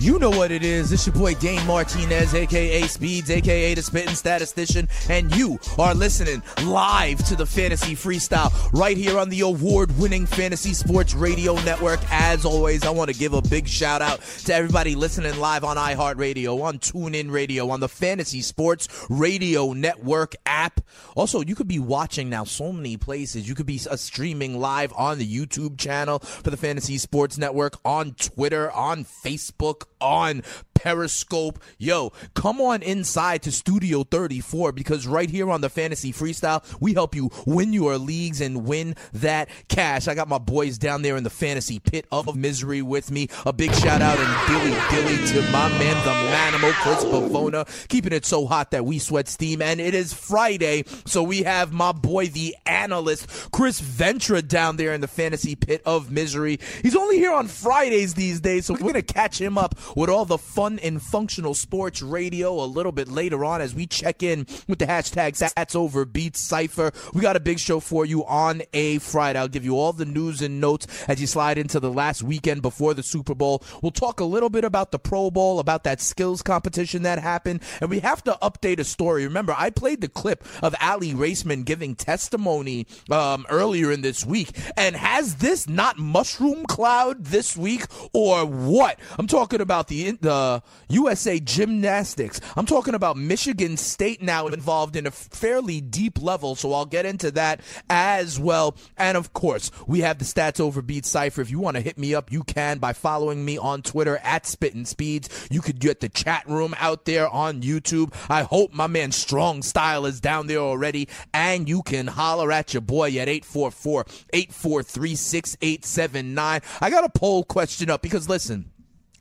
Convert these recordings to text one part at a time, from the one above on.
You know what it is. It's your boy Dane Martinez, aka Speeds, aka the Spitting Statistician, and you are listening live to the Fantasy Freestyle right here on the award winning Fantasy Sports Radio Network. As always, I want to give a big shout out to everybody listening live on iHeartRadio, on TuneIn Radio, on the Fantasy Sports Radio Network app. Also, you could be watching now so many places. You could be uh, streaming live on the YouTube channel for the Fantasy Sports Network, on Twitter, on Facebook on Periscope. Yo, come on inside to Studio 34 because right here on the Fantasy Freestyle, we help you win your leagues and win that cash. I got my boys down there in the fantasy pit of misery with me. A big shout out and dilly dilly to my man, the manimal, Chris Bavona, keeping it so hot that we sweat steam. And it is Friday, so we have my boy, the analyst, Chris Ventura, down there in the fantasy pit of misery. He's only here on Fridays these days, so we're going to catch him up with all the fun and functional sports radio a little bit later on as we check in with the hashtag Stats Over Beats Cipher. We got a big show for you on a Friday. I'll give you all the news and notes as you slide into the last weekend before the Super Bowl. We'll talk a little bit about the Pro Bowl, about that skills competition that happened, and we have to update a story. Remember, I played the clip of Aly Raisman giving testimony um, earlier in this week, and has this not mushroom cloud this week or what? I'm talking about the the USA Gymnastics. I'm talking about Michigan State now involved in a fairly deep level, so I'll get into that as well. And of course, we have the Stats Over Beat Cipher. If you want to hit me up, you can by following me on Twitter at Spittin' Speeds. You could get the chat room out there on YouTube. I hope my man Strong Style is down there already, and you can holler at your boy at 844 843 6879. I got a poll question up because listen,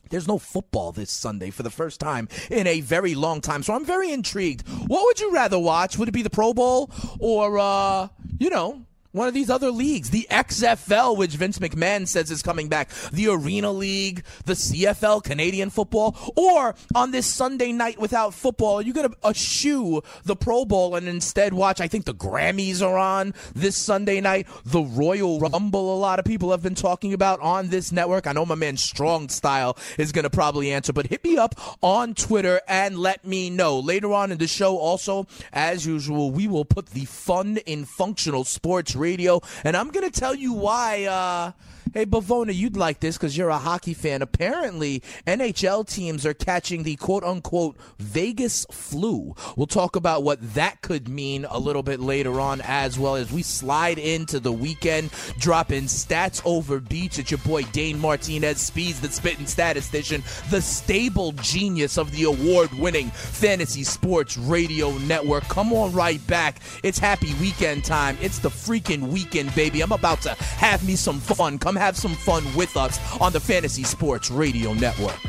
there's no football this Sunday for the first time in a very long time. So I'm very intrigued. What would you rather watch? Would it be the Pro Bowl or, uh, you know, one of these other leagues, the XFL, which Vince McMahon says is coming back, the Arena League, the CFL, Canadian football, or on this Sunday night without football, are you going to eschew the Pro Bowl and instead watch? I think the Grammys are on this Sunday night, the Royal Rumble. A lot of people have been talking about on this network. I know my man Strong Style is going to probably answer, but hit me up on Twitter and let me know. Later on in the show, also, as usual, we will put the fun in functional sports radio. And I'm going to tell you why. Uh, hey, Bavona, you'd like this because you're a hockey fan. Apparently, NHL teams are catching the quote unquote Vegas flu. We'll talk about what that could mean a little bit later on as well as we slide into the weekend, dropping stats over beats. It's your boy Dane Martinez, Speeds the Spitting Statistician, the stable genius of the award winning Fantasy Sports Radio Network. Come on right back. It's happy weekend time. It's the freaking weekend, baby. I'm about to have me some fun. Come have some fun with us on the Fantasy Sports Radio Network.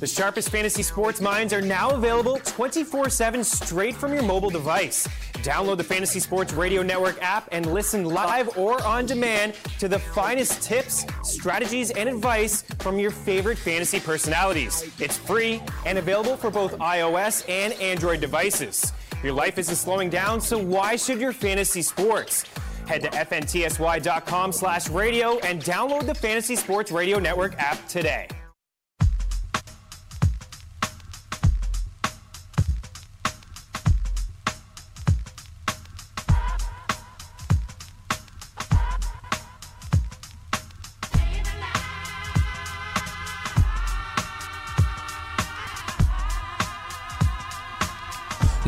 The sharpest fantasy sports minds are now available 24 7 straight from your mobile device. Download the Fantasy Sports Radio Network app and listen live or on demand to the finest tips, strategies, and advice from your favorite fantasy personalities. It's free and available for both iOS and Android devices. Your life isn't slowing down, so why should your fantasy sports? Head to fntsy.com slash radio and download the Fantasy Sports Radio Network app today.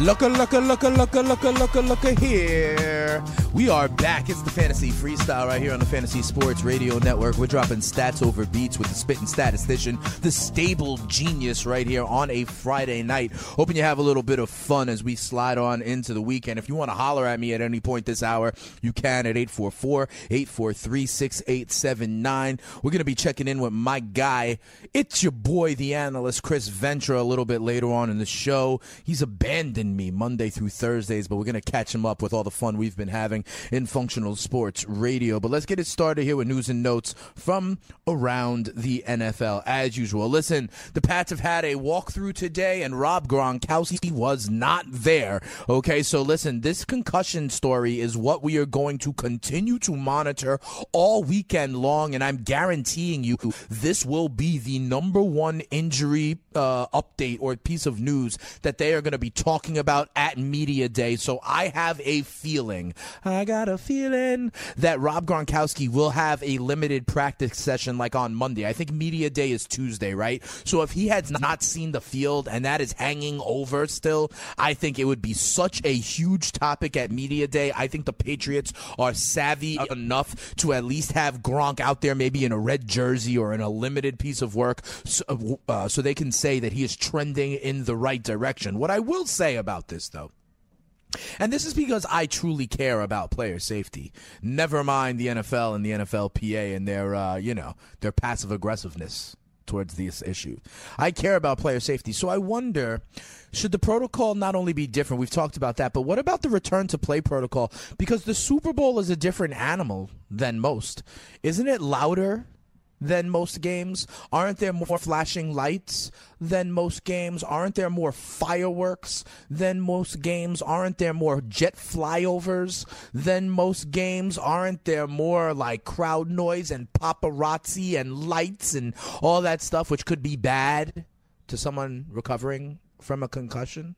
Look a look a look a look a look a look a look a here. We are back. It's the Fantasy Freestyle right here on the Fantasy Sports Radio Network. We're dropping stats over beats with the spitting statistician, the stable genius right here on a Friday night. Hoping you have a little bit of fun as we slide on into the weekend. If you want to holler at me at any point this hour, you can at 844 843 6879. We're going to be checking in with my guy. It's your boy, the analyst, Chris Ventura, a little bit later on in the show. He's abandoned me Monday through Thursdays, but we're going to catch him up with all the fun we've been having in functional sports radio. But let's get it started here with news and notes from around the NFL. As usual, listen, the Pats have had a walkthrough today, and Rob Gronkowski was not there. Okay, so listen, this concussion story is what we are going to continue to monitor all weekend long, and I'm guaranteeing you this will be the number one injury uh, update or piece of news that they are going to be talking about at Media Day. So I have a feeling, I got a feeling that Rob Gronkowski will have a limited practice session like on Monday. I think Media Day is Tuesday, right? So if he has not seen the field and that is hanging over still, I think it would be such a huge topic at Media Day. I think the Patriots are savvy enough to at least have Gronk out there, maybe in a red jersey or in a limited piece of work, so, uh, so they can say that he is trending in the right direction. What I will say about this, though, and this is because I truly care about player safety. Never mind the NFL and the NFLPA and their, uh, you know, their passive aggressiveness towards this issue. I care about player safety. So I wonder should the protocol not only be different? We've talked about that, but what about the return to play protocol? Because the Super Bowl is a different animal than most. Isn't it louder? Than most games? Aren't there more flashing lights than most games? Aren't there more fireworks than most games? Aren't there more jet flyovers than most games? Aren't there more like crowd noise and paparazzi and lights and all that stuff, which could be bad to someone recovering from a concussion?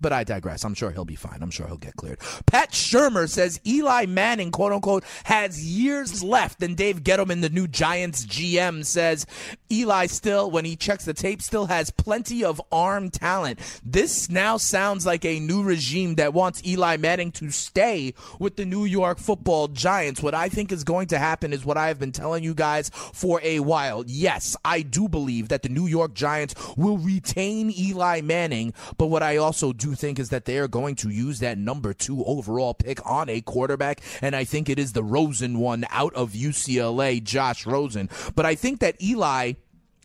But I digress. I'm sure he'll be fine. I'm sure he'll get cleared. Pat Shurmur says Eli Manning, quote unquote, has years left. And Dave Gettleman, the new Giants GM, says Eli still, when he checks the tape, still has plenty of arm talent. This now sounds like a new regime that wants Eli Manning to stay with the New York football Giants. What I think is going to happen is what I have been telling you guys for a while. Yes, I do believe that the New York Giants will retain Eli Manning, but what I also do think is that they are going to use that number two overall pick on a quarterback, and I think it is the Rosen one out of UCLA, Josh Rosen. But I think that Eli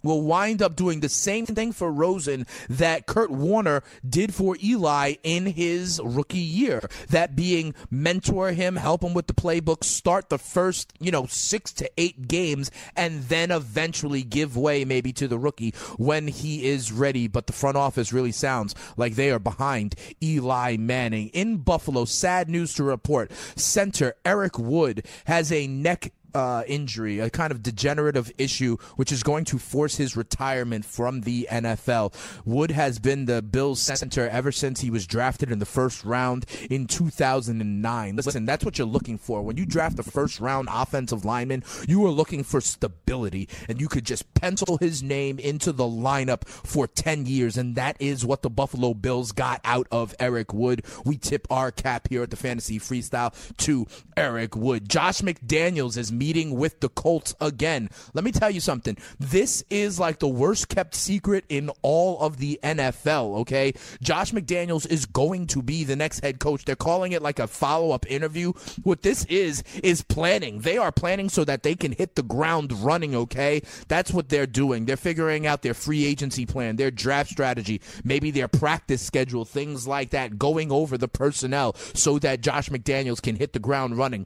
will wind up doing the same thing for Rosen that Kurt Warner did for Eli in his rookie year. That being mentor him, help him with the playbook, start the first, you know, six to eight games, and then eventually give way maybe to the rookie when he is ready. But the front office really sounds like they are behind Eli Manning. In Buffalo, sad news to report. Center Eric Wood has a neck uh, injury, a kind of degenerative issue, which is going to force his retirement from the NFL. Wood has been the Bills center ever since he was drafted in the first round in 2009. Listen, that's what you're looking for. When you draft the first round offensive lineman, you are looking for stability, and you could just pencil his name into the lineup for 10 years, and that is what the Buffalo Bills got out of Eric Wood. We tip our cap here at the Fantasy Freestyle to Eric Wood. Josh McDaniels is meeting with the Colts again. Let me tell you something. This is like the worst kept secret in all of the NFL, okay? Josh McDaniels is going to be the next head coach. They're calling it like a follow up interview. What this is, is planning. They are planning so that they can hit the ground running, okay? That's what they're doing. They're figuring out their free agency plan, their draft strategy, maybe their practice schedule, things like that, going over the personnel so that Josh McDaniels can hit the ground running.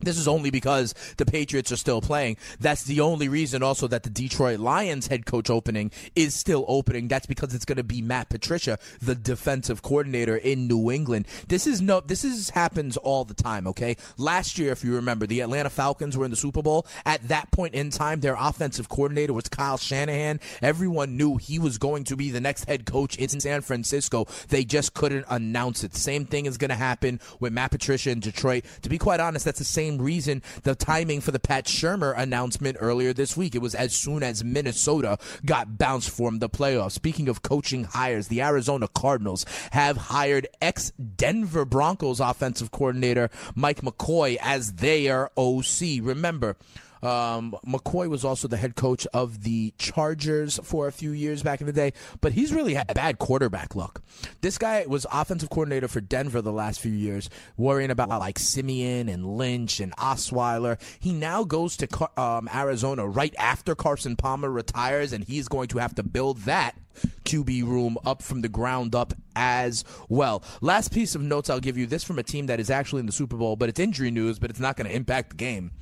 This is only because the Patriots are still playing. That's the only reason also that the Detroit Lions head coach opening is still opening. That's because it's going to be Matt Patricia, the defensive coordinator in New England. This is no this is happens all the time, okay? Last year if you remember, the Atlanta Falcons were in the Super Bowl. At that point in time, their offensive coordinator was Kyle Shanahan. Everyone knew he was going to be the next head coach in San Francisco. They just couldn't announce it. Same thing is going to happen with Matt Patricia in Detroit. To be quite honest, that's the same same reason the timing for the Pat Shurmur announcement earlier this week. It was as soon as Minnesota got bounced from the playoffs. Speaking of coaching hires, the Arizona Cardinals have hired ex Denver Broncos offensive coordinator Mike McCoy as their OC. Remember, um, McCoy was also the head coach of the Chargers for a few years back in the day, but he's really had bad quarterback luck. This guy was offensive coordinator for Denver the last few years, worrying about like Siemian and Lynch and Osweiler. He now goes to um, Arizona right after Carson Palmer retires, and he's going to have to build that QB room up from the ground up as well. Last piece of notes I'll give you this from a team that is actually in the Super Bowl, but it's injury news, but it's not going to impact the game.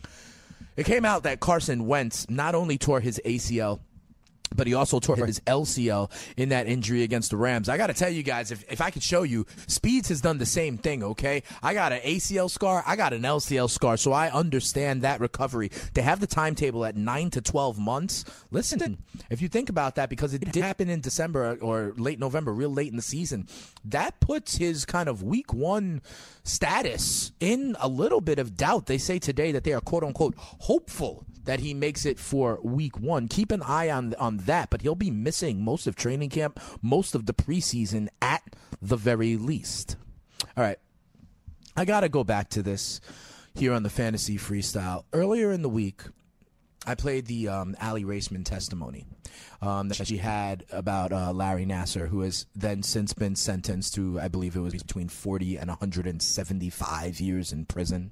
It came out that Carson Wentz not only tore his ACL, but he also tore his LCL in that injury against the Rams. I got to tell you guys, if, if I could show you, Speeds has done the same thing, okay? I got an ACL scar, I got an LCL scar, so I understand that recovery. To have the timetable at 9 to 12 months, listen, if you think about that, because it did happen in December or late November, real late in the season, that puts his kind of week one status in a little bit of doubt. They say today that they are quote unquote hopeful that he makes it for week one. Keep an eye on on that, but he'll be missing most of training camp, most of the preseason at the very least. All right. I got to go back to this here on the fantasy freestyle. Earlier in the week, I played the um, Aly Raisman testimony um, that she had about uh, Larry Nassar, who has then since been sentenced to, I believe it was between 40 and 175 years in prison.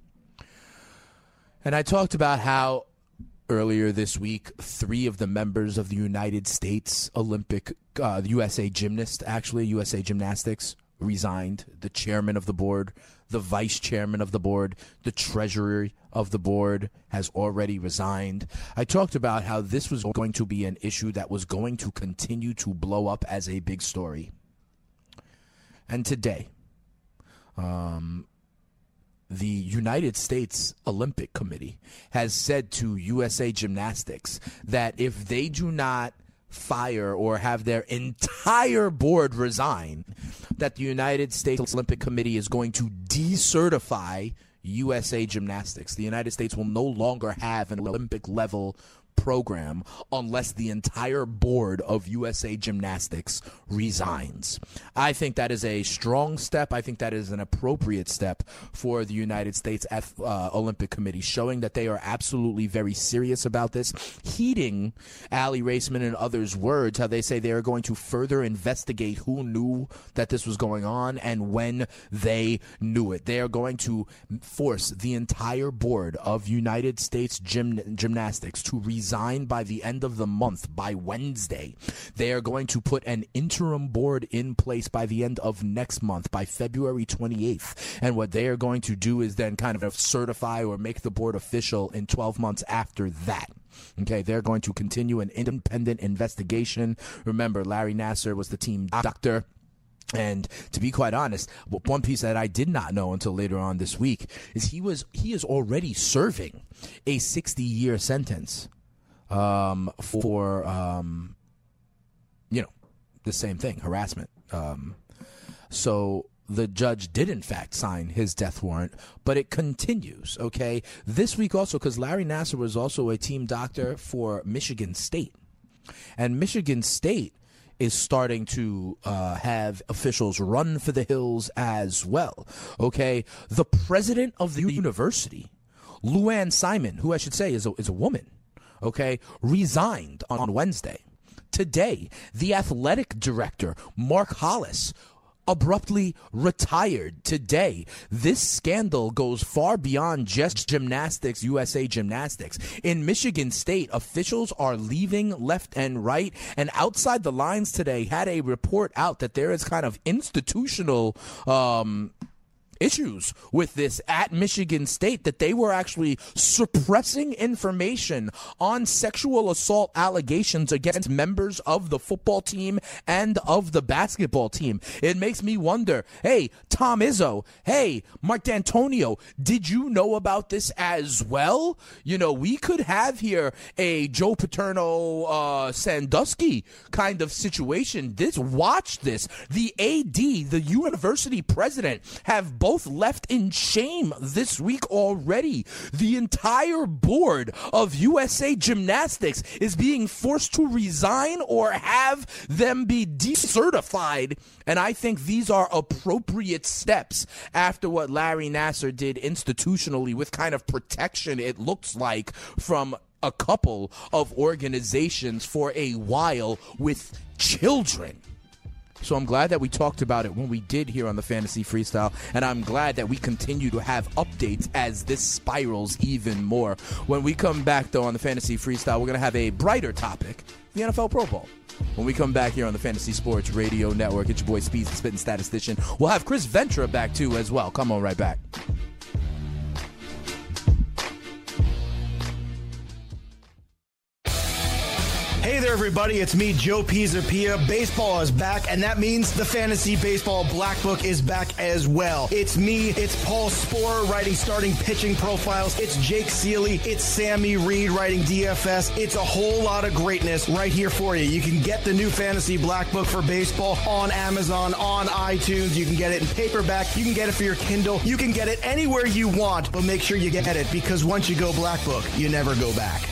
And I talked about how earlier this week, three of the members of the United States Olympic, uh, USA Gymnast, actually, USA Gymnastics, resigned. The chairman of the board, the vice chairman of the board, the treasurer of the board has already resigned. I talked about how this was going to be an issue that was going to continue to blow up as a big story. And today, um, the United States Olympic Committee has said to USA Gymnastics that if they do not fire or have their entire board resign, that the United States Olympic Committee is going to decertify USA Gymnastics. The United States will no longer have an Olympic level program unless the entire board of USA Gymnastics resigns. I think that is a strong step. I think that is an appropriate step for the United States uh, Olympic Committee, showing that they are absolutely very serious about this, heeding Aly Raisman and others' words, how they say they are going to further investigate who knew that this was going on and when they knew it. They are going to force the entire board of United States Gym- Gymnastics to resign resigned by the end of the month, by Wednesday. They are going to put an interim board in place by the end of next month, by February 28th. And what they are going to do is then kind of certify or make the board official in 12 months after that. Okay, they're going to continue an independent investigation. Remember, Larry Nassar was the team doctor. And to be quite honest, one piece that I did not know until later on this week is he was he is already serving a 60 year sentence um, for um, you know the same thing, harassment. Um, so the judge did in fact sign his death warrant, but it continues. Okay, this week also because Larry Nassar was also a team doctor for Michigan State, and Michigan State is starting to uh, have officials run for the hills as well. Okay, the president of the university, Lou Anna Simon, who I should say is a, is a woman okay, resigned on Wednesday. Today, the athletic director, Mark Hollis, abruptly retired today. This scandal goes far beyond just gymnastics, USA Gymnastics. In Michigan State, officials are leaving left and right. And outside the lines today had a report out that there is kind of institutional um, issues with this at Michigan State that they were actually suppressing information on sexual assault allegations against members of the football team and of the basketball team. It makes me wonder hey, Tom Izzo, hey, Mark Dantonio, did you know about this as well? You know, we could have here a Joe Paterno uh, Sandusky kind of situation. This, watch this. The AD, the university president, have both both left in shame this week already. The entire board of USA Gymnastics is being forced to resign or have them be decertified. And I think these are appropriate steps after what Larry Nassar did institutionally with kind of protection, it looks like, from a couple of organizations for a while with children. So I'm glad that we talked about it when we did here on the Fantasy Freestyle, and I'm glad that we continue to have updates as this spirals even more. When we come back, though, on the Fantasy Freestyle, we're going to have a brighter topic the NFL Pro Bowl. When we come back here on the Fantasy Sports Radio Network, it's your boy Speeds, the Spitting Statistician. We'll have Chris Ventura back, too, as well. Come on right back. Hey there, everybody. It's me, Joe Pisapia. Baseball is back, and that means the Fantasy Baseball Black Book is back as well. It's me, it's Paul Sporer writing starting pitching profiles. It's Jake Seeley, it's Sammy Reed writing DFS. It's a whole lot of greatness right here for you. You can get the new Fantasy Black Book for baseball on Amazon, on iTunes. You can get it in paperback. You can get it for your Kindle. You can get it anywhere you want, but make sure you get it because once you go Black Book, you never go back.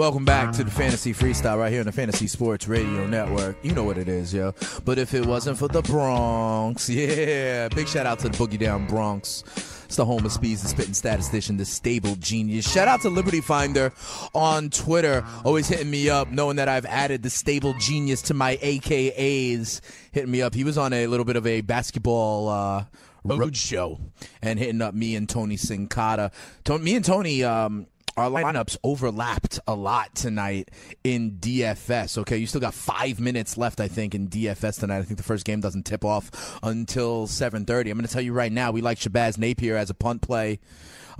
Welcome back to the Fantasy Freestyle right here on the Fantasy Sports Radio Network. You know what it is, yo. But if it wasn't for the Bronx, yeah. Big shout out to the Boogie Down Bronx. It's the home of Speeds, the spitting statistician, the stable genius. Shout out to Liberty Finder on Twitter, always hitting me up, knowing that I've added the stable genius to my AKAs. Hitting me up. He was on a little bit of a basketball uh, road show and hitting up me and Tony Sincata. Tony, me and Tony, um, our lineups overlapped a lot tonight in DFS. Okay, you still got five minutes left, I think, in DFS tonight. I think the first game doesn't tip off until 7:30. I'm going to tell you right now, we like Shabazz Napier as a punt play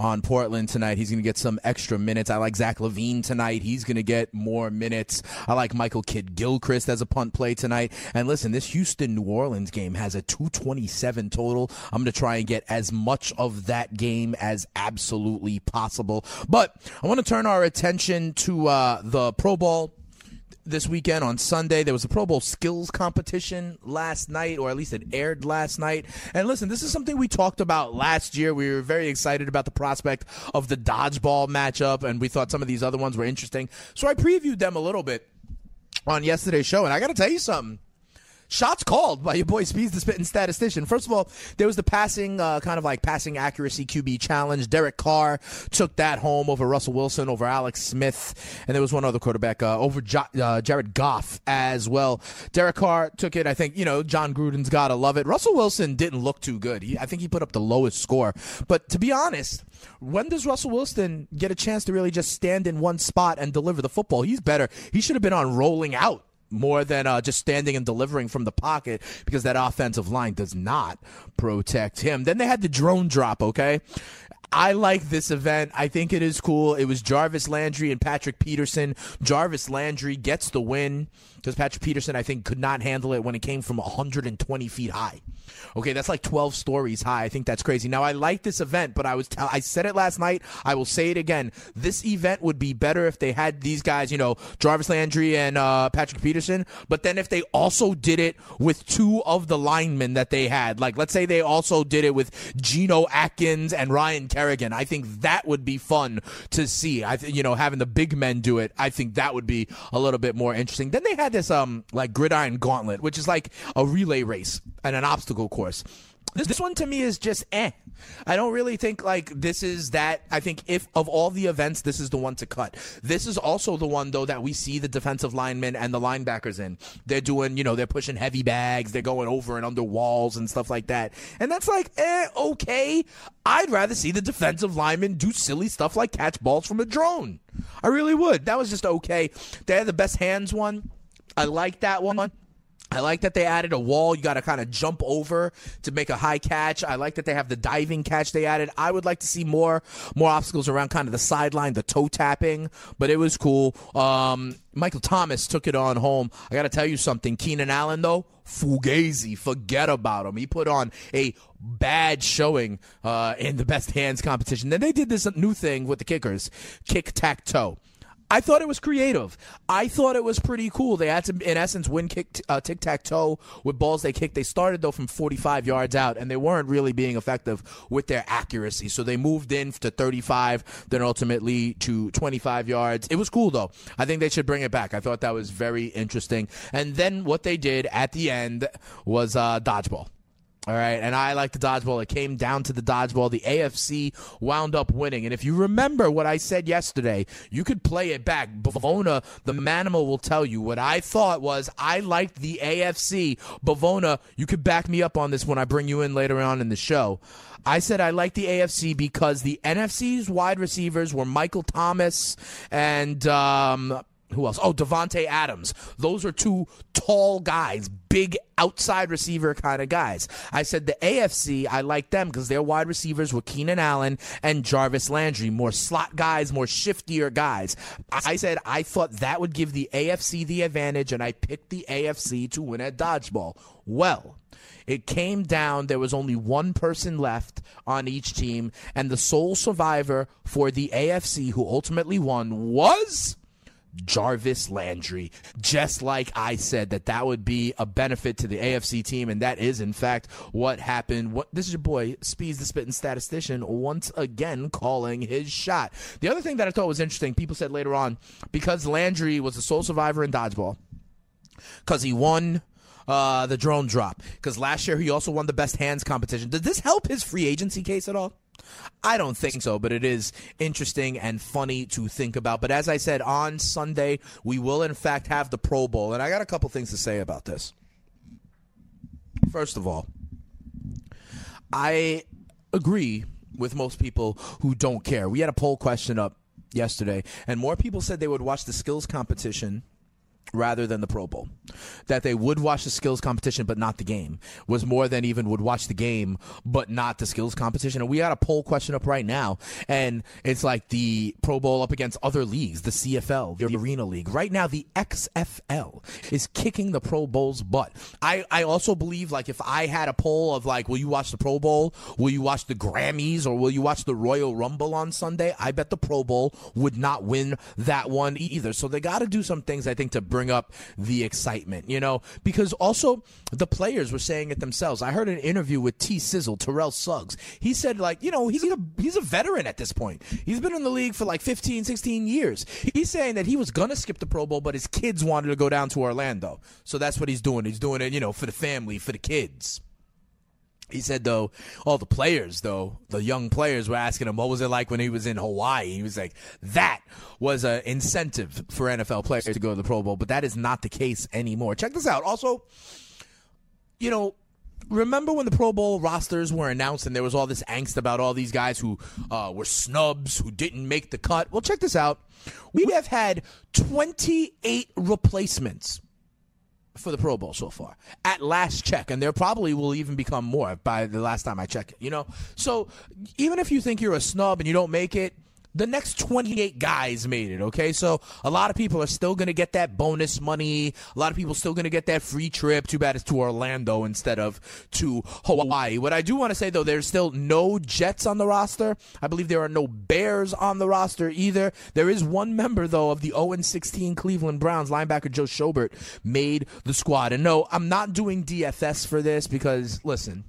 on Portland tonight. He's going to get some extra minutes. I like Zach LaVine tonight. He's going to get more minutes. I like Michael Kidd Gilchrist as a punt play tonight. And listen, this Houston New Orleans game has a 227 total. I'm going to try and get as much of that game as absolutely possible. But I want to turn our attention to uh, the Pro Bowl this weekend on Sunday. There was a Pro Bowl skills competition last night, or at least it aired last night. And listen, this is something we talked about last year. We were very excited about the prospect of the dodgeball matchup, and we thought some of these other ones were interesting. So I previewed them a little bit on yesterday's show, and I got to tell you something shots called by your boy Speeds the Spitting Statistician. First of all, there was the passing, uh, kind of like passing accuracy QB challenge. Derek Carr took that home over Russell Wilson, over Alex Smith, and there was one other quarterback uh, over jo- uh, Jared Goff as well. Derek Carr took it. I think you know Jon Gruden's got to love it. Russell Wilson didn't look too good. He, I think he put up the lowest score. But to be honest, when does Russell Wilson get a chance to really just stand in one spot and deliver the football? He's better. He should have been on rolling out more than uh, just standing and delivering from the pocket because that offensive line does not protect him. Then they had the drone drop, okay? I like this event. I think it is cool. It was Jarvis Landry and Patrick Peterson. Jarvis Landry gets the win because Patrick Peterson, I think, could not handle it when it came from 120 feet high. Okay, that's like 12 stories high. I think that's crazy. Now I like this event, but I was t- I said it last night. I will say it again. This event would be better if they had these guys, you know, Jarvis Landry and uh, Patrick Peterson. But then if they also did it with two of the linemen that they had, like let's say they also did it with Geno Atkins and Ryan Kerrigan, I think that would be fun to see. I th- you know having the big men do it, I think that would be a little bit more interesting. Then they had this um like gridiron gauntlet, which is like a relay race and an obstacle course. This, this one to me is just eh. I don't really think like this is that. I think if of all the events, this is the one to cut. This is also the one though that we see the defensive linemen and the linebackers in. They're doing, you know, they're pushing heavy bags, they're going over and under walls and stuff like that. And that's like, eh, okay. I'd rather see the defensive linemen do silly stuff like catch balls from a drone. I really would. That was just okay. They had the best hands one. I like that one. I like that they added a wall you got to kind of jump over to make a high catch. I like that they have the diving catch they added. I would like to see more more obstacles around kind of the sideline, the toe tapping, but it was cool. Um, Michael Thomas took it on home. I got to tell you something. Keenan Allen though, Fugazi, forget about him. He put on a bad showing uh, in the best hands competition. Then they did this new thing with the kickers, kick tack toe. I thought it was creative. I thought it was pretty cool. They had to, in essence, win kick uh, tic tac toe with balls they kicked. They started though from 45 yards out, and they weren't really being effective with their accuracy. So they moved in to 35, then ultimately to 25 yards. It was cool though. I think they should bring it back. I thought that was very interesting. And then what they did at the end was uh, dodgeball. All right, and I like the dodgeball. It came down to the dodgeball. The AFC wound up winning. And if you remember what I said yesterday, you could play it back. Bavona, the manimal, will tell you what I thought was I liked the AFC. Bavona, you could back me up on this when I bring you in later on in the show. I said I like the AFC because the NFC's wide receivers were Michael Thomas and um, who else? Oh, Davante Adams. Those are two tall guys, big outside receiver kind of guys. I said the AFC, I like them because their wide receivers were Keenan Allen and Jarvis Landry, more slot guys, more shiftier guys. I said I thought that would give the AFC the advantage, and I picked the AFC to win at dodgeball. Well, it came down, there was only one person left on each team, and the sole survivor for the AFC who ultimately won was Jarvis Landry. Just like I said that that would be a benefit to the AFC team, and that is in fact what happened. What this is your boy Speeds the Spitting Statistician once again calling his shot. The other thing that I thought was interesting, people said later on, because Landry was the sole survivor in dodgeball, because he won uh, the drone drop. Because last year he also won the best hands competition. Did this help his free agency case at all? I don't think so, but it is interesting and funny to think about. But as I said, on Sunday, we will in fact have the Pro Bowl. And I got a couple things to say about this. First of all, I agree with most people who don't care. We had a poll question up yesterday, and more people said they would watch the skills competition rather than the Pro Bowl. That they would watch the skills competition but not the game was more than even would watch the game but not the skills competition. And we got a poll question up right now, and it's like the Pro Bowl up against other leagues, the CFL, the Arena League. Right now, the XFL is kicking the Pro Bowl's butt. I, I also believe like if I had a poll of like, will you watch the Pro Bowl? Will you watch the Grammys or will you watch the Royal Rumble on Sunday? I bet the Pro Bowl would not win that one either. So they got to do some things I think to bring bring up the excitement, you know, because also the players were saying it themselves. I heard an interview with T Sizzle, Terrell Suggs. He said, like, you know, he's a, he's a veteran at this point. He's been in the league for like 15, 16 years. He's saying that he was going to skip the Pro Bowl, but his kids wanted to go down to Orlando. So that's what he's doing. He's doing it, you know, for the family, for the kids. He said though, all the players though, the young players were asking him what was it like when he was in Hawaii. He was like, that was an incentive for NFL players to go to the Pro Bowl, but that is not the case anymore. Check this out. Also, you know, remember when the Pro Bowl rosters were announced and there was all this angst about all these guys who uh, were snubs, who didn't make the cut? Well, check this out. We have had 28 replacements for the Pro Bowl so far at last check, and there probably will even become more by the last time I check it. You know, so even if you think you're a snub and you don't make it, the next 28 guys made it, okay? So a lot of people are still going to get that bonus money. A lot of people still going to get that free trip. Too bad it's to Orlando instead of to Hawaii. What I do want to say, though, there's still no Jets on the roster. I believe there are no Bears on the roster either. There is one member, though, of the 0 16 Cleveland Browns, linebacker Joe Schobert, made the squad. And no, I'm not doing DFS for this because, listen,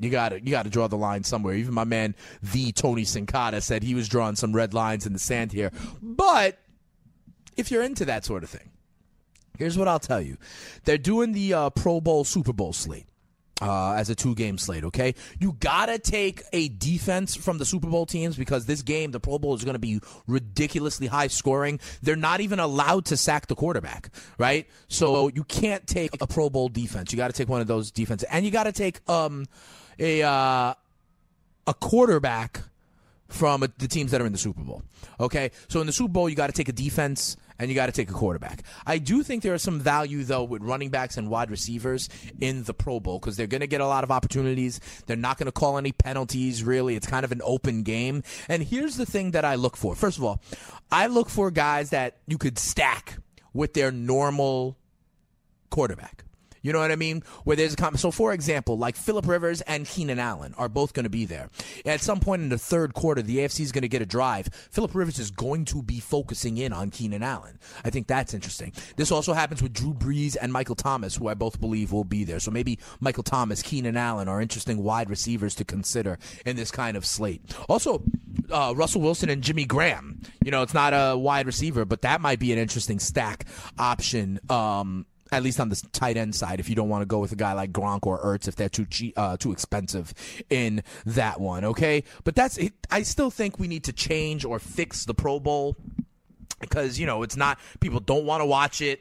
you got to you got to draw the line somewhere. Even my man, the Tony Sincata, said he was drawing some red lines in the sand here. But if you're into that sort of thing, here's what I'll tell you: they're doing the uh, Pro Bowl, Super Bowl slate. Uh, as a two game slate, okay? You gotta take a defense from the Super Bowl teams because this game, the Pro Bowl, is gonna be ridiculously high scoring. They're not even allowed to sack the quarterback, right? So you can't take a Pro Bowl defense. You gotta take one of those defenses. And you gotta take, um, a uh, a quarterback from the teams that are in the Super Bowl. Okay, so in the Super Bowl, you got to take a defense and you got to take a quarterback. I do think there is some value though with running backs and wide receivers in the Pro Bowl because they're going to get a lot of opportunities. They're not going to call any penalties. Really, it's kind of an open game. And here's the thing that I look for. First of all, I look for guys that you could stack with their normal quarterback. You know what I mean? Where there's a com- so for example, like Philip Rivers and Keenan Allen are both going to be there. At some point in the third quarter, the AFC is going to get a drive. Philip Rivers is going to be focusing in on Keenan Allen. I think that's interesting. This also happens with Drew Brees and Michael Thomas, who I both believe will be there. So maybe Michael Thomas, Keenan Allen are interesting wide receivers to consider in this kind of slate. Also, uh, Russell Wilson and Jimmy Graham. You know, it's not a wide receiver, but that might be an interesting stack option. Um, at least on the tight end side, if you don't want to go with a guy like Gronk or Ertz, if they're too cheap, uh, too expensive in that one, okay. But that's it. I still think we need to change or fix the Pro Bowl because you know it's not people don't want to watch it.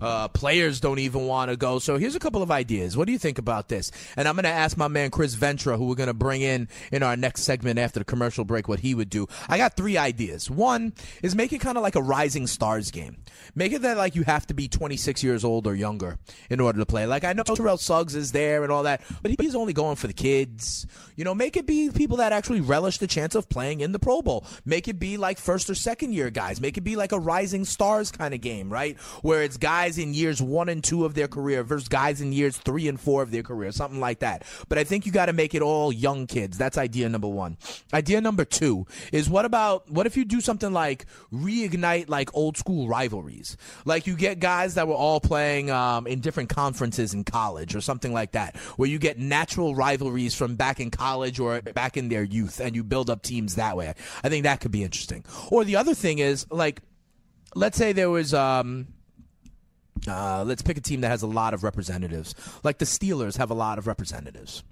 Uh, players don't even want to go. So here's a couple of ideas. What do you think about this? And I'm going to ask my man Chris Ventura, who we're going to bring in in our next segment after the commercial break, what he would do. I got three ideas. One is make it kind of like a Rising Stars game. Make it that like you have to be 26 years old or younger in order to play. Like I know Terrell Suggs is there and all that, but he's only going for the kids. You know, make it be people that actually relish the chance of playing in the Pro Bowl. Make it be like first or second year guys. Make it be like a Rising Stars kind of game, right? Where it's guys in years one and two of their career versus guys in years three and four of their career, something like that. But I think you got to make it all young kids. That's idea number one. Idea number two is what about what if you do something like reignite like old school rivalries? Like you get guys that were all playing um, in different conferences in college or something like that, where you get natural rivalries from back in college or back in their youth, and you build up teams that way. I think that could be interesting. Or the other thing is like, let's say there was. Um, uh, let's pick a team that has a lot of representatives. Like the Steelers have a lot of representatives.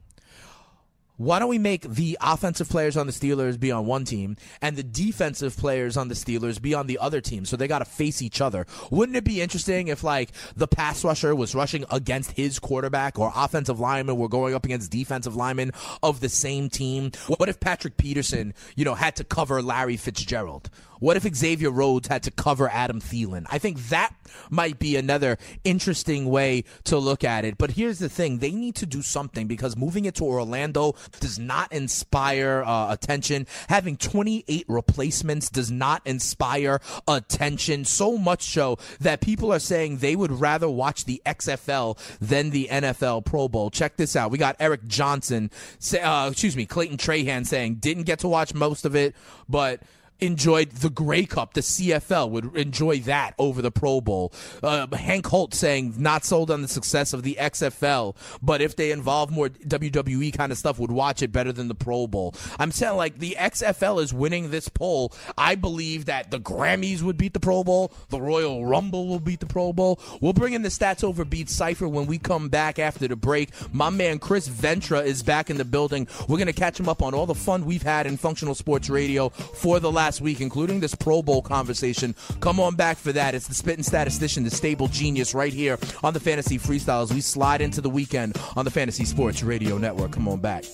Why don't we make the offensive players on the Steelers be on one team and the defensive players on the Steelers be on the other team so they got to face each other? Wouldn't it be interesting if like the pass rusher was rushing against his quarterback or offensive linemen were going up against defensive linemen of the same team? What if Patrick Peterson, you know, had to cover Larry Fitzgerald? What if Xavier Rhodes had to cover Adam Thielen? I think that might be another interesting way to look at it. But here's the thing they need to do something because moving it to Orlando does not inspire uh, attention. Having 28 replacements does not inspire attention. So much so that people are saying they would rather watch the XFL than the NFL Pro Bowl. Check this out. We got Eric Johnson, say, uh, excuse me, Clayton Trahan saying didn't get to watch most of it, but enjoyed the Grey Cup, the CFL, would enjoy that over the Pro Bowl. Uh, Hank Holt saying not sold on the success of the XFL, but if they involve more WWE kind of stuff, would watch it better than the Pro Bowl. I'm saying like the XFL is winning this poll. I believe that the Grammys would beat the Pro Bowl, the Royal Rumble will beat the Pro Bowl. We'll bring in the stats over beat cipher when we come back after the break. My man Chris Ventura is back in the building. We're gonna catch him up on all the fun we've had in functional sports radio for the last last week, including this Pro Bowl conversation. Come on back for that. It's the spitting statistician, the stable genius, right here on the Fantasy Freestyles. We slide into the weekend on the Fantasy Sports Radio Network. Come on back.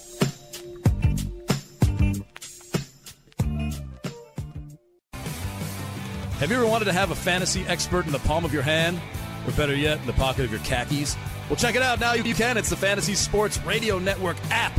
Have you ever wanted to have a fantasy expert in the palm of your hand? Or better yet, in the pocket of your khakis? Well, check it out now. You can. It's the Fantasy Sports Radio Network app.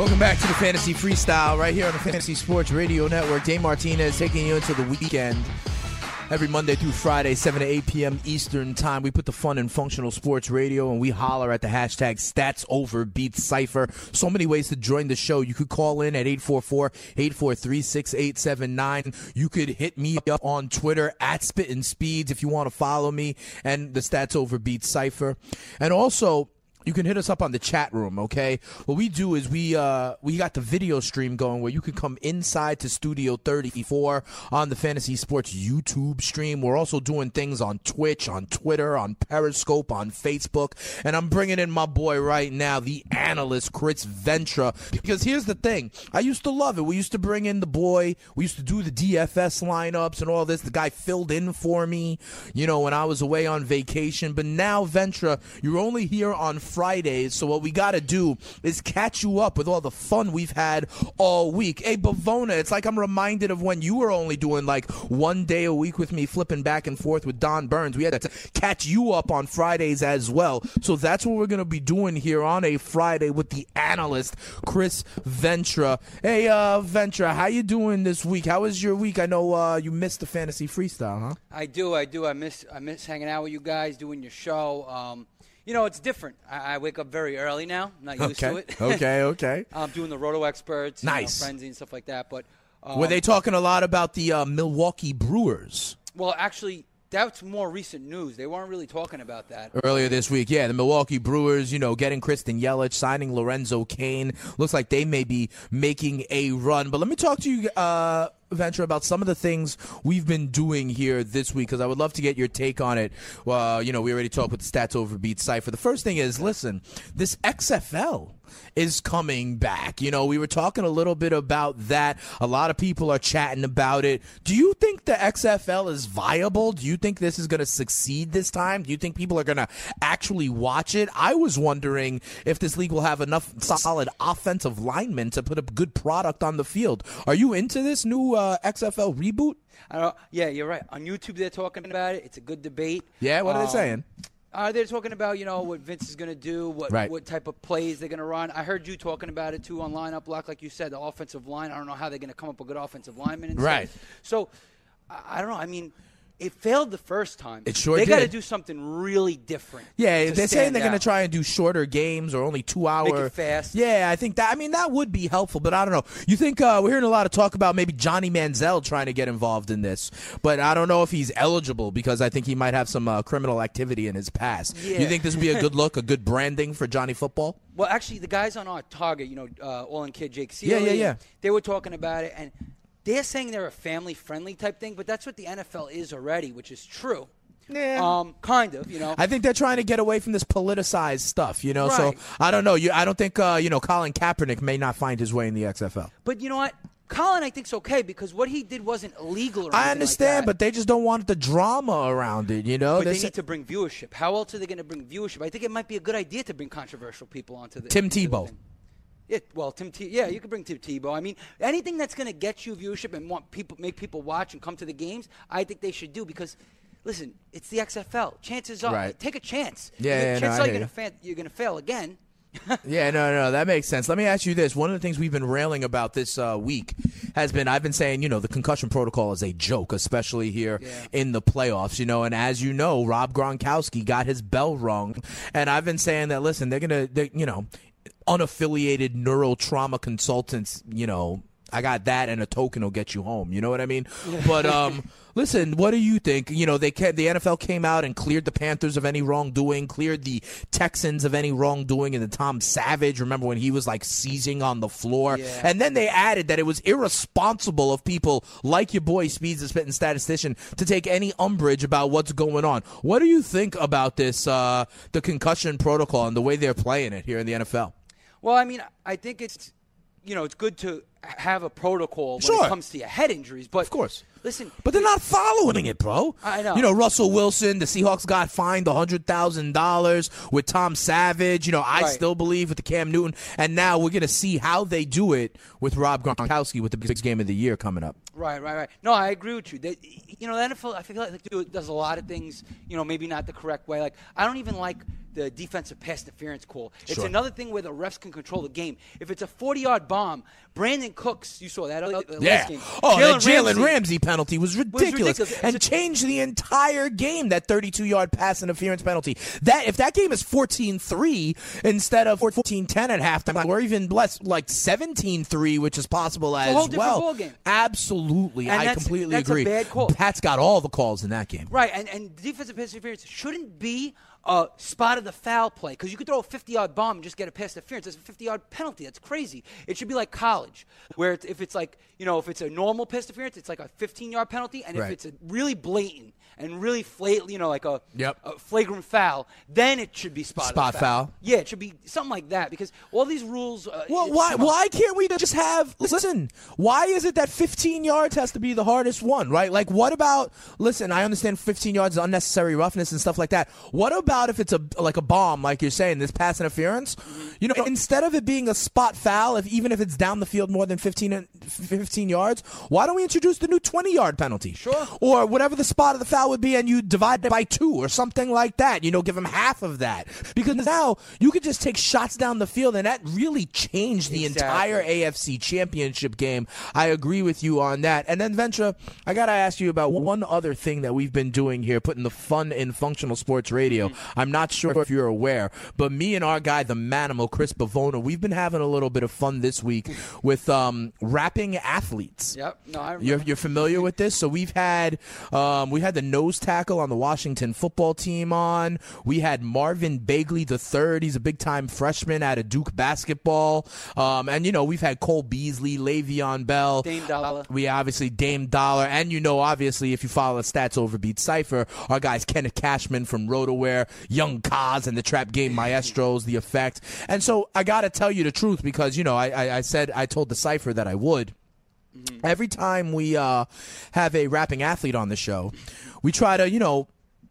Welcome back to the Fantasy Freestyle right here on the Fantasy Sports Radio Network. Dane Martinez taking you into the weekend. Every Monday through Friday, 7 to 8 p.m. Eastern Time, we put the fun in functional sports radio and we holler at the hashtag stats over beats cipher. So many ways to join the show. You could call in at 844 843 6879. You could hit me up on Twitter at Spittin' Speeds if you want to follow me and the stats over beats cipher. And also, you can hit us up on the chat room, okay? What we do is we uh we got the video stream going where you can come inside to Studio 34 on the Fantasy Sports YouTube stream. We're also doing things on Twitch, on Twitter, on Periscope, on Facebook, and I'm bringing in my boy right now, the analyst Chris Ventura, because here's the thing. I used to love it. We used to bring in the boy. We used to do the DFS lineups and all this. The guy filled in for me, you know, when I was away on vacation, but now Ventura, you're only here on Fridays, so what we got to do is catch you up with all the fun we've had all week. Hey, Bavona, it's like I'm reminded of when you were only doing like one day a week with me, flipping back and forth with Don Burns. We had to catch you up on Fridays as well. So that's what we're going to be doing here on a Friday with the analyst, Chris Ventura. Hey, uh, Ventura, how you doing this week? How was your week? I know uh, you missed the fantasy freestyle, huh? I do, I do. I miss, I miss hanging out with you guys, doing your show. Um, you know, it's different. I, I wake up very early now. I'm not used Okay, to it. okay, okay. I'm doing the Roto Experts, you know, Nice. Frenzy and stuff like that. But um, Were they talking a lot about the uh, Milwaukee Brewers? well, actually, that's more recent news. They weren't really talking about that. earlier this week. Yeah, the Milwaukee Brewers, you know, getting Christian Yelich, signing Lorenzo Cain. Looks like they may be making a run. But let me talk to you, uh, Ventura, about some of the things we've been doing here this week because I would love to get your take on it. Well, you know, we already talked with the Stats Overbeat cipher. The first thing is, listen, this XFL is coming back. You know, we were talking a little bit about that. A lot of people are chatting about it. Do you think the XFL is viable? Do you think this is going to succeed this time? Do you think people are going to actually watch it? I was wondering if this league will have enough solid offensive linemen to put a good product on the field. Are you into this new uh, XFL reboot? I don't, yeah, you're right. On YouTube, they're talking about it. It's a good debate. Yeah, what are they Um, saying? Uh, they're talking about you know what Vince is going to do, what Right. what type of plays they're going to run. I heard you talking about it too on lineup block, like you said, the offensive line. I don't know how they're going to come up with a good offensive linemen. And stuff. Right. So I, I don't know. I mean, it failed the first time. It sure They got to do something really different. Yeah, they're saying they're going to try and do shorter games or only two hour. it fast. Yeah, I think that. I mean, that would be helpful, but I don't know. You think uh, we're hearing a lot of talk about maybe Johnny Manziel trying to get involved in this, but I don't know if he's eligible because I think he might have some uh, criminal activity in his past. Yeah. You think this would be a good look, a good branding for Johnny Football? Well, actually, the guys on our target, you know, uh, All in Kid Jake Yeah, yeah, yeah. They were talking about it, and they're saying they're a family-friendly type thing, but that's what the NFL is already, which is true. Yeah. Um, kind of, you know. I think they're trying to get away from this politicized stuff, you know. Right. So I don't know. You, I don't think uh, you know Colin Kaepernick may not find his way in the XFL. But you know what? Colin, I think's okay because what he did wasn't illegal. Or I understand, like that. but they just don't want the drama around it, you know. But They're they sa- need to bring viewership. How else are they going to bring viewership? I think it might be a good idea to bring controversial people onto the Tim into the Tebow. thing. Yeah, well, Tim Te- yeah, you could bring Tim Tebow. I mean, anything that's going to get you viewership and want people make people watch and come to the games, I think they should do because. Listen, it's the XFL. Chances are, Right. take a chance. Yeah, You- yeah, no, chances I are you're you. going to fa- you're going to fail again. Yeah, no, no, that makes sense. Let me ask you this. One of the things we've been railing about this uh, week has been I've been saying, you know, the concussion protocol is a joke, especially here in the playoffs, you know, and as you know, Rob Gronkowski got his bell rung. And I've been saying that, listen, they're going to, you know, unaffiliated neuro trauma consultants, you know, I got that and a token will get you home. You know what I mean? But um, listen, what do you think? You know, they ca- the NFL came out and cleared the Panthers of any wrongdoing, cleared the Texans of any wrongdoing, and the Tom Savage. Remember when he was like seizing on the floor? Yeah. And then they added that it was irresponsible of people like your boy Speeds the Spitting Statistician to take any umbrage about what's going on. What do you think about this, uh, the concussion protocol and the way they're playing it here in the NFL? Well, I mean, I think it's you know it's good to have a protocol when Sure. it comes to your head injuries, but Of course. listen, But they're not following it, bro. I know. You know, Russell Wilson, the Seahawks got fined hundred thousand dollars with Tom Savage. You know, I Right. still believe with the Cam Newton, and now we're gonna see how they do it with Rob Gronkowski with the biggest game of the year coming up. Right, right, right. No, I agree with you. They, you know, the NFL, I feel like do- does a lot of things, you know, maybe not the correct way. Like, I don't even like the defensive pass interference call. It's Sure. another thing where the refs can control the game. If it's a 40 yard bomb, Brandin Cooks, you saw that uh, last Yeah. game. Oh, Jalen Jalen Ramsey. penalty was ridiculous, ridiculous. and a- changed the entire game. That 32-yard pass interference penalty. That if that game is 14-3 instead of 14-10 at halftime, or even less, like 17-3, which is possible as a whole different well. Absolutely, And I completely that's a agree. bad call. Pat's got all the calls in that game. Right, and, and defensive pass interference shouldn't be uh, spotted the foul play because you could throw a 50 yard bomb and just get a pass interference. That's a 50 yard penalty. That's crazy. It should be like college, where it's, if it's like, you know, if it's a normal pass interference, it's like a 15 yard penalty. And Right. if it's a really blatant and really flat, you know, like a, Yep. a flagrant foul, then it should be Spot foul. Yeah, it should be something like that because all these rules. Uh, Well, why why can't we just have listen? Why is it that 15 yards has to be the hardest one, right? Like, what about listen? I understand 15 yards is unnecessary roughness and stuff like that. What about if it's a like a bomb, like you're saying, this pass interference? You know, instead of it being a spot foul, if even if it's down the field more than 15 15 yards, why don't we introduce the new 20 yard penalty? Sure. Or whatever the spot of the foul would be, and you divide it by two or something like that. You know, give them half of that because now you could just take shots down the field, and that really changed the Exactly. entire AFC Championship game. I agree with you on that. And then Ventura, I gotta ask you about one other thing that we've been doing here, putting the fun in functional sports radio. Mm-hmm. I'm not sure if you're aware, but me and our guy, the manimal Chris Bavona, we've been having a little bit of fun this week with um, rapping athletes. Yep. No, I remember. You're, you're familiar with this? So we've had um, we had the nose tackle on the Washington football team on. We had Marvin Bagley the third. He's a big time freshman out of Duke basketball. Um, and you know we've had Cole Beasley, Le'Veon Bell, Dame Dollar. We obviously Dame Dollar, and you know obviously if you follow the stats over Beat Cipher, our guys Kenneth Cashman from RotoWire, Young Kaz and the Trap Game Maestros, the effect. And so I got to tell you the truth because you know I, I, I said I told the Cipher that I would. Every time we uh, have a rapping athlete on the show, we try to, you know,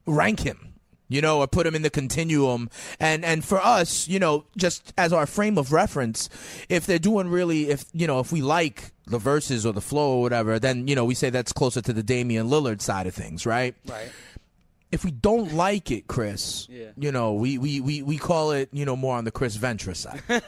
rank him, you know, or put him in the continuum. And and for us, you know, just as our frame of reference, if they're doing really, if you know, if we like the verses or the flow or whatever, then you know we say that's closer to the Damian Lillard side of things, right? Right. If we don't like it, Chris, Yeah. you know, we, we, we, we call it, you know, more on the Chris Ventura side,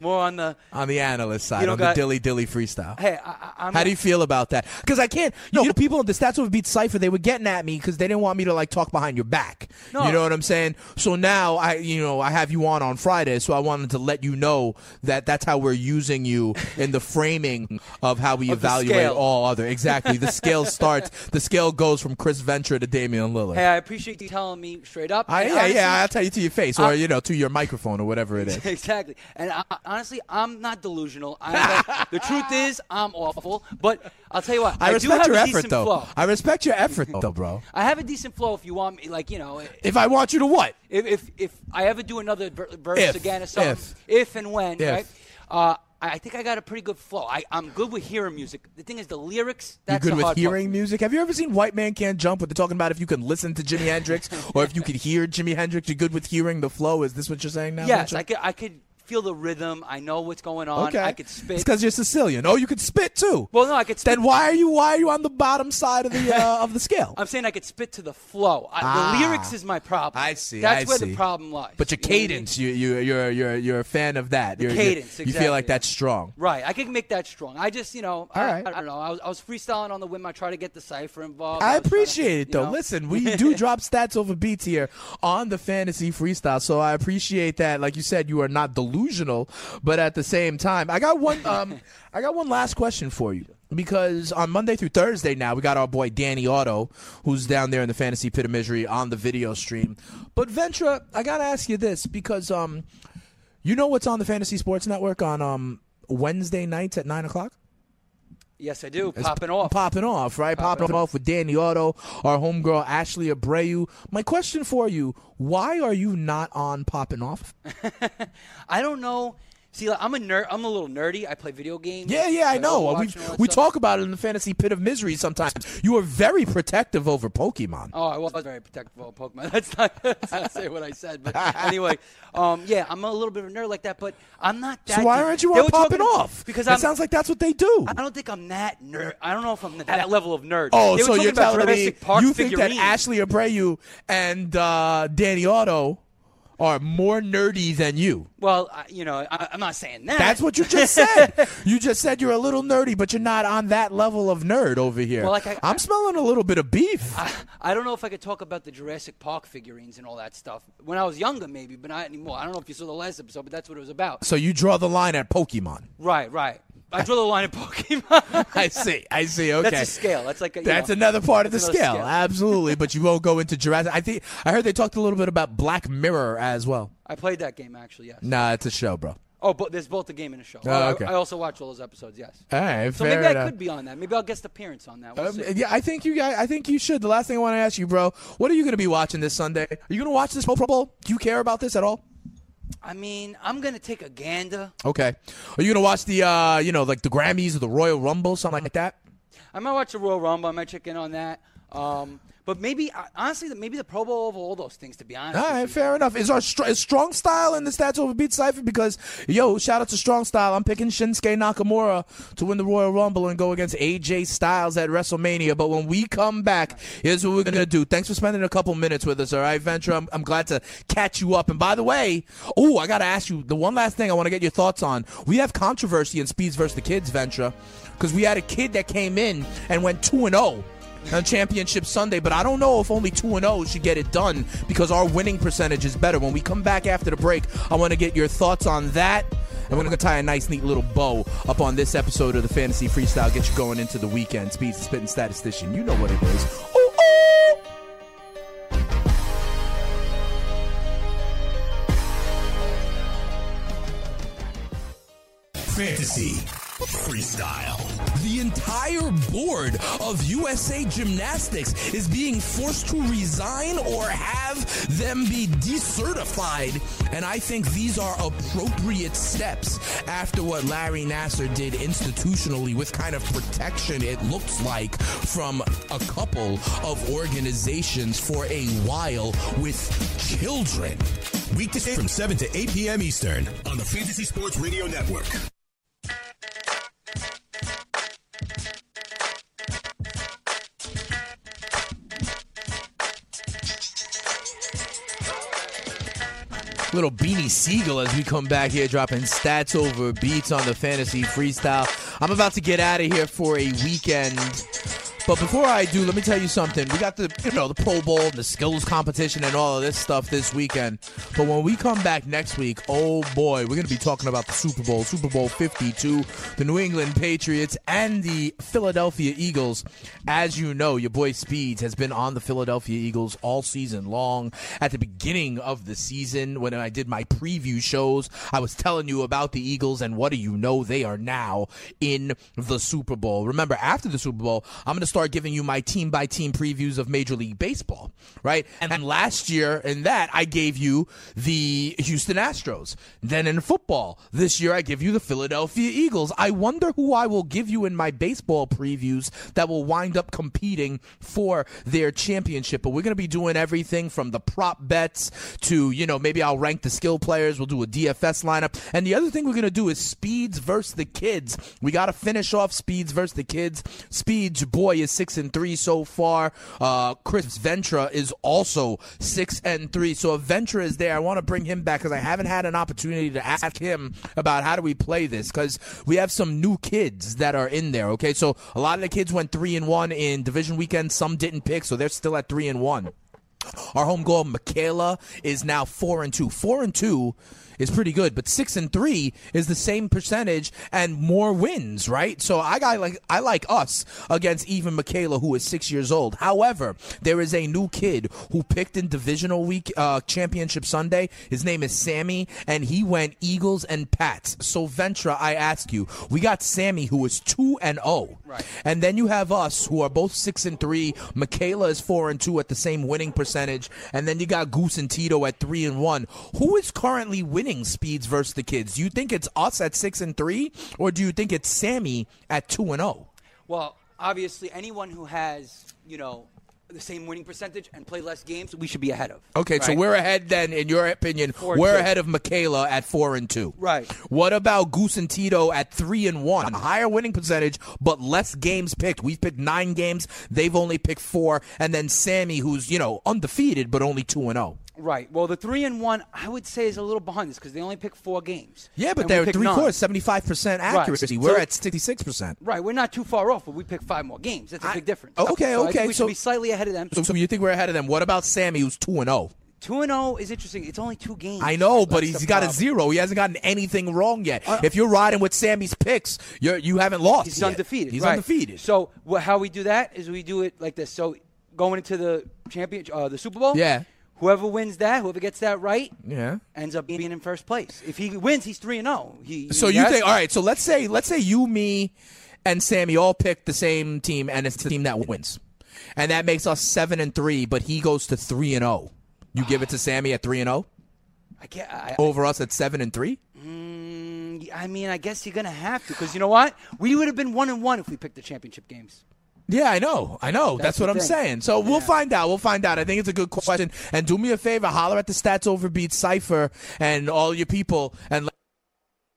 More on the. on the analyst side, on got- the dilly dilly freestyle. Hey, I, I'm. How do you feel about that? Because I can't. You know, people in the Stats Over Beat cipher they were getting at me because they didn't want me to like talk behind your back. No. You know what I'm saying? So now I, you know, I have you on on Friday, so I wanted to let you know that that's how we're using you in the framing of how we Of evaluate all other. Exactly. The scale starts. The scale goes from Chris Ventura to Damian Lillard. Hey, I appreciate you telling me straight up. I, yeah, honestly- yeah. I'll tell you to your face, or I- you know, to your microphone, or whatever it is. exactly. And I- honestly, I'm not delusional. I, the truth is, I'm awful. But I'll tell you what, I do respect have your a effort, decent though. flow. I respect your effort, though, bro. I have a decent flow. If you want me, like you know, If I want you to what? if if, if I ever do another ver- verse If, again or something, if. if, and when, If. right? Uh, I think I got a pretty good flow. I, I'm good with hearing music. The thing is, the lyrics. That's You're good the with hard part hearing for music. Have you ever seen White Man Can't Jump? Where they're talking about if you can listen to Jimi Hendrix or if you could hear Jimi Hendrix. You're good with hearing the flow. Is this what you're saying now? Yes, Ventura? I could. I could feel the rhythm. I know what's going on. Okay. I could spit. It's because you're Sicilian. Oh, you could spit too. well, no, I could. Spit then why are you why are you on the bottom side of the uh, of the scale? I'm saying I could spit to the flow. I, Ah. the lyrics is my problem. I see, That's I where see. the problem lies. But your You I mean? cadence, you you you're you're you're a fan of that. You're, you're- cadence, You feel like that's strong. Right, I can make that strong. I just, you know, I, All right. I, don't know. I was, I was freestyling on the whim. I try to get the cipher involved. I trying to, appreciate it though. know. Listen, we do drop stats over beats here on the fantasy freestyle, so I appreciate that. Like you said, you are not delusional, but at the same time, I got one. Um, I got one last question for you because on Monday through Thursday now we got our boy Danny Otto, who's down there in the fantasy pit of misery on the video stream. But Ventura, I gotta ask you this because um, you know what's on the Fantasy Sports Network on um Wednesday nights at nine o'clock. Yes, I do. It's Popping off. Popping off, right? Popping, off with Danny Otto, our homegirl Ashley Abreu. My question for you: Why are you not on Popping Off? I don't know. See, like, I'm a nerd. I'm a little nerdy. I play video games. Yeah, yeah, I know. We all that we stuff. talk about it in the fantasy pit of misery sometimes. You are very protective over Pokemon. Oh, I was very protective over Pokemon. That's not, that's not say what I said. But anyway, um, yeah, I'm a little bit of a nerd like that, but I'm not that. So why aren't you were Popping Off? Because it sounds like that's what they do. I don't think I'm that nerd. I don't know if I'm that level of nerd. Oh, They so you're telling me you think that. Ashley Abreu and uh, Danny Otto are more nerdy than you? Well, I, you know, I, I'm not saying that. That's what you just said. you just said you're a little nerdy, but you're not on that level of nerd over here. Well, like I- am smelling a little bit of beef. I, I don't know if I could talk about the Jurassic Park figurines and all that stuff. When I was younger, maybe, but not anymore. I don't know if you saw the last episode, but that's what it was about. so you draw the line at Pokemon. Right, right. I draw the line at Pokemon. I see. I see. Okay. That's a scale. That's like a, you That's know, another part of the scale. scale. Absolutely. but you won't go into Jurassic. I think I heard they talked a little bit about Black Mirror as well. I played that game actually. Yes. Nah, it's a show, bro. Oh, but there's both a game and a show. Oh, I- okay. I, also watch all those episodes. Yes. All right, So fair maybe I could be on that. Maybe I'll guest appearance on that. We'll Um, yeah, I think you guys. I think you should. The last thing I want to ask you, bro, what are you going to be watching this Sunday? Are you going to watch this Pro Bowl? Do you care about this at all? I mean, I'm gonna take a gander. Okay. Are you going to watch the, uh, you know, like the Grammys or the Royal Rumble, something like that? I might watch the Royal Rumble. I might check in on that. Um, but maybe, uh, honestly, maybe the Pro Bowl over all those things. To be honest. All right, fair enough. Is our str- is strong style in the stats over beat cipher? Because yo, shout out to strong style. I'm picking Shinsuke Nakamura to win the Royal Rumble and go against AJ Styles at WrestleMania. But when we come back, here's what we're gonna do. Thanks for spending a couple minutes with us. All right, Ventura. I'm, I'm glad to catch you up. And by the way, oh, I gotta ask you the one last thing I want to get your thoughts on. We have controversy in Speeds versus the Kids, Ventura, because we had a kid that came in and went two and zero on Championship Sunday, but I don't know if only 2 and 0 should get it done because our winning percentage is better. When we come back after the break, I want to get your thoughts on that. And we're going to tie a nice, neat little bow up on this episode of the Fantasy Freestyle, get you going into the weekend. Speeds the Spitting Statistician. You know what it is. Ooh, ooh. Fantasy Freestyle. The entire board of USA Gymnastics is being forced to resign or have them be decertified. And I think these are appropriate steps after what Larry Nassar did institutionally with kind of protection, it looks like, from a couple of organizations for a while with children. Weekdays from 7 to 8 p.m. Eastern on the Fantasy Sports Radio Network. Little Beanie Sigel as we come back here dropping stats over beats on the fantasy freestyle. I'm about to get out of here for a weekend. But before I do, let me tell you something. We got the you know the Pro Bowl, the skills competition, and all of this stuff this weekend. But when we come back next week, oh boy, we're gonna be talking about the Super Bowl, Super Bowl 52, the New England Patriots, and the Philadelphia Eagles. As you know, your boy Speeds has been on the Philadelphia Eagles all season long. At the beginning of the season, when I did my preview shows, I was telling you about the Eagles, and what do you know? They are now in the Super Bowl. Remember, after the Super Bowl, I'm going to start giving you my team by team previews of Major League Baseball, right? And then last year in that, I gave you the Houston Astros. Then in football, this year, I give you the Philadelphia Eagles. I wonder who I will give you in my baseball previews that will wind up competing for their championship. But we're going to be doing everything from the prop bets to, you know, maybe I'll rank the skill players. We'll do a DFS lineup. And the other thing we're going to do is speeds versus the kids. We got to finish off speeds versus the kids. Speeds, boy, is six and three so far. Uh, Chris Ventura is also six and three. So if Ventura is there, I want to bring him back because I haven't had an opportunity to ask him about how do we play this because we have some new kids that are in there. Okay, so a lot of the kids went three and one in division weekend. Some didn't pick, so they're still at three and one. Our home goal, Michaela, is now four and two. Four and two is pretty good, but six and three is the same percentage and more wins, right? So I got like I like us against even Michaela, who is six years old. However, there is a new kid who picked in divisional week uh, championship Sunday. His name is Sammy, and he went Eagles and Pats. So Ventura, I ask you, we got Sammy who is two and zero, Right. and then you have us who are both six and three. Michaela is four and two at the same winning percentage, and then you got Goose and Tito at three and one. Who is currently winning speeds versus the kids? Do you think it's us at six and three, or do you think it's Sammy at two and oh? zero? Well, obviously, anyone who has you know the same winning percentage and play less games, we should be ahead of. Okay, so we're ahead then, in your opinion. Four we're two. ahead of Michaela at four and two. Right. What about Goose and Tito at three and one? Higher winning percentage, but less games picked. We've picked nine games. They've only picked four. And then Sammy, who's you know undefeated but only two and oh. Right. Well, the three and one, I would say, is a little behind this because they only pick four games. Yeah, but they're three nine. quarters, seventy-five percent accuracy. We're So- at sixty-six percent. Right. We're not too far off, but we pick five more games. That's a I- big difference. Okay, So okay, we so- should be slightly ahead of them. So, so you think we're ahead of them? What about Sammy, who's two and oh? zero? Two and zero is interesting. It's only two games. I know, but That's he's got a zero. He hasn't gotten anything wrong yet. if you're riding with Sammy's picks, you're you haven't lost. He's yet. undefeated. He's right. undefeated. So wha how we do that is we do it like this. So going into the champion, uh, the Super Bowl. Yeah. Whoever wins that, whoever gets that right, Yeah. ends up being in first place. If he wins, he's three and zero. He. So you think? All right. So let's say let's say you, me, and Sammy all pick the same team, and it's the team that wins, and that makes us seven and three. But he goes to three and zero. You give it to Sammy at three and zero I, can't, I, over us at seven and three. Mm, I mean, I guess you're gonna have to because you know what? We would have been one and one if we picked the championship games. Yeah, I know. I know. That's, That's what I'm thing. saying. So we'll find out. We'll find out. I think it's a good question. And do me a favor, holler at the Stats over Overbeat Cipher and all your people and let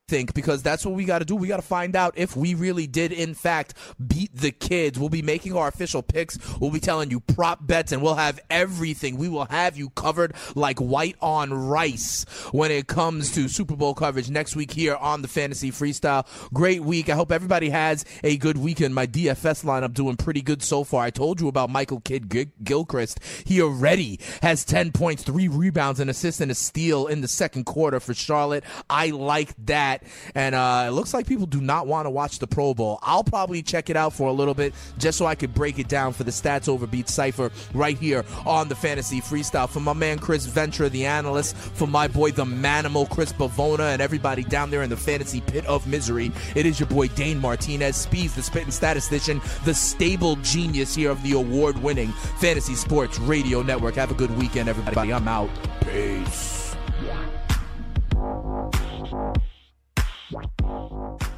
think because that's what we got to do. We got to find out if we really did in fact beat the kids. We'll be making our official picks. We'll be telling you prop bets and we'll have everything. We will have you covered like white on rice when it comes to Super Bowl coverage next week here on the Fantasy Freestyle. Great week. I hope everybody has a good weekend. My DFS lineup doing pretty good so far. I told you about Michael Kidd Gil- Gilchrist. He already has 10 points, 3 rebounds, an assist and a steal in the second quarter for Charlotte. I like that. And uh, it looks like people do not want to watch the Pro Bowl. I'll probably check it out for a little bit just so I could break it down for the Stats Over Overbeat Cipher right here on the Fantasy Freestyle. For my man Chris Ventura, the analyst, for my boy the Manimal Chris Bavona, and everybody down there in the fantasy pit of misery, it is your boy Dane Martinez, Speeds, the spitting statistician, the stable genius here of the award winning Fantasy Sports Radio Network. Have a good weekend, everybody. I'm out. Peace. Bye.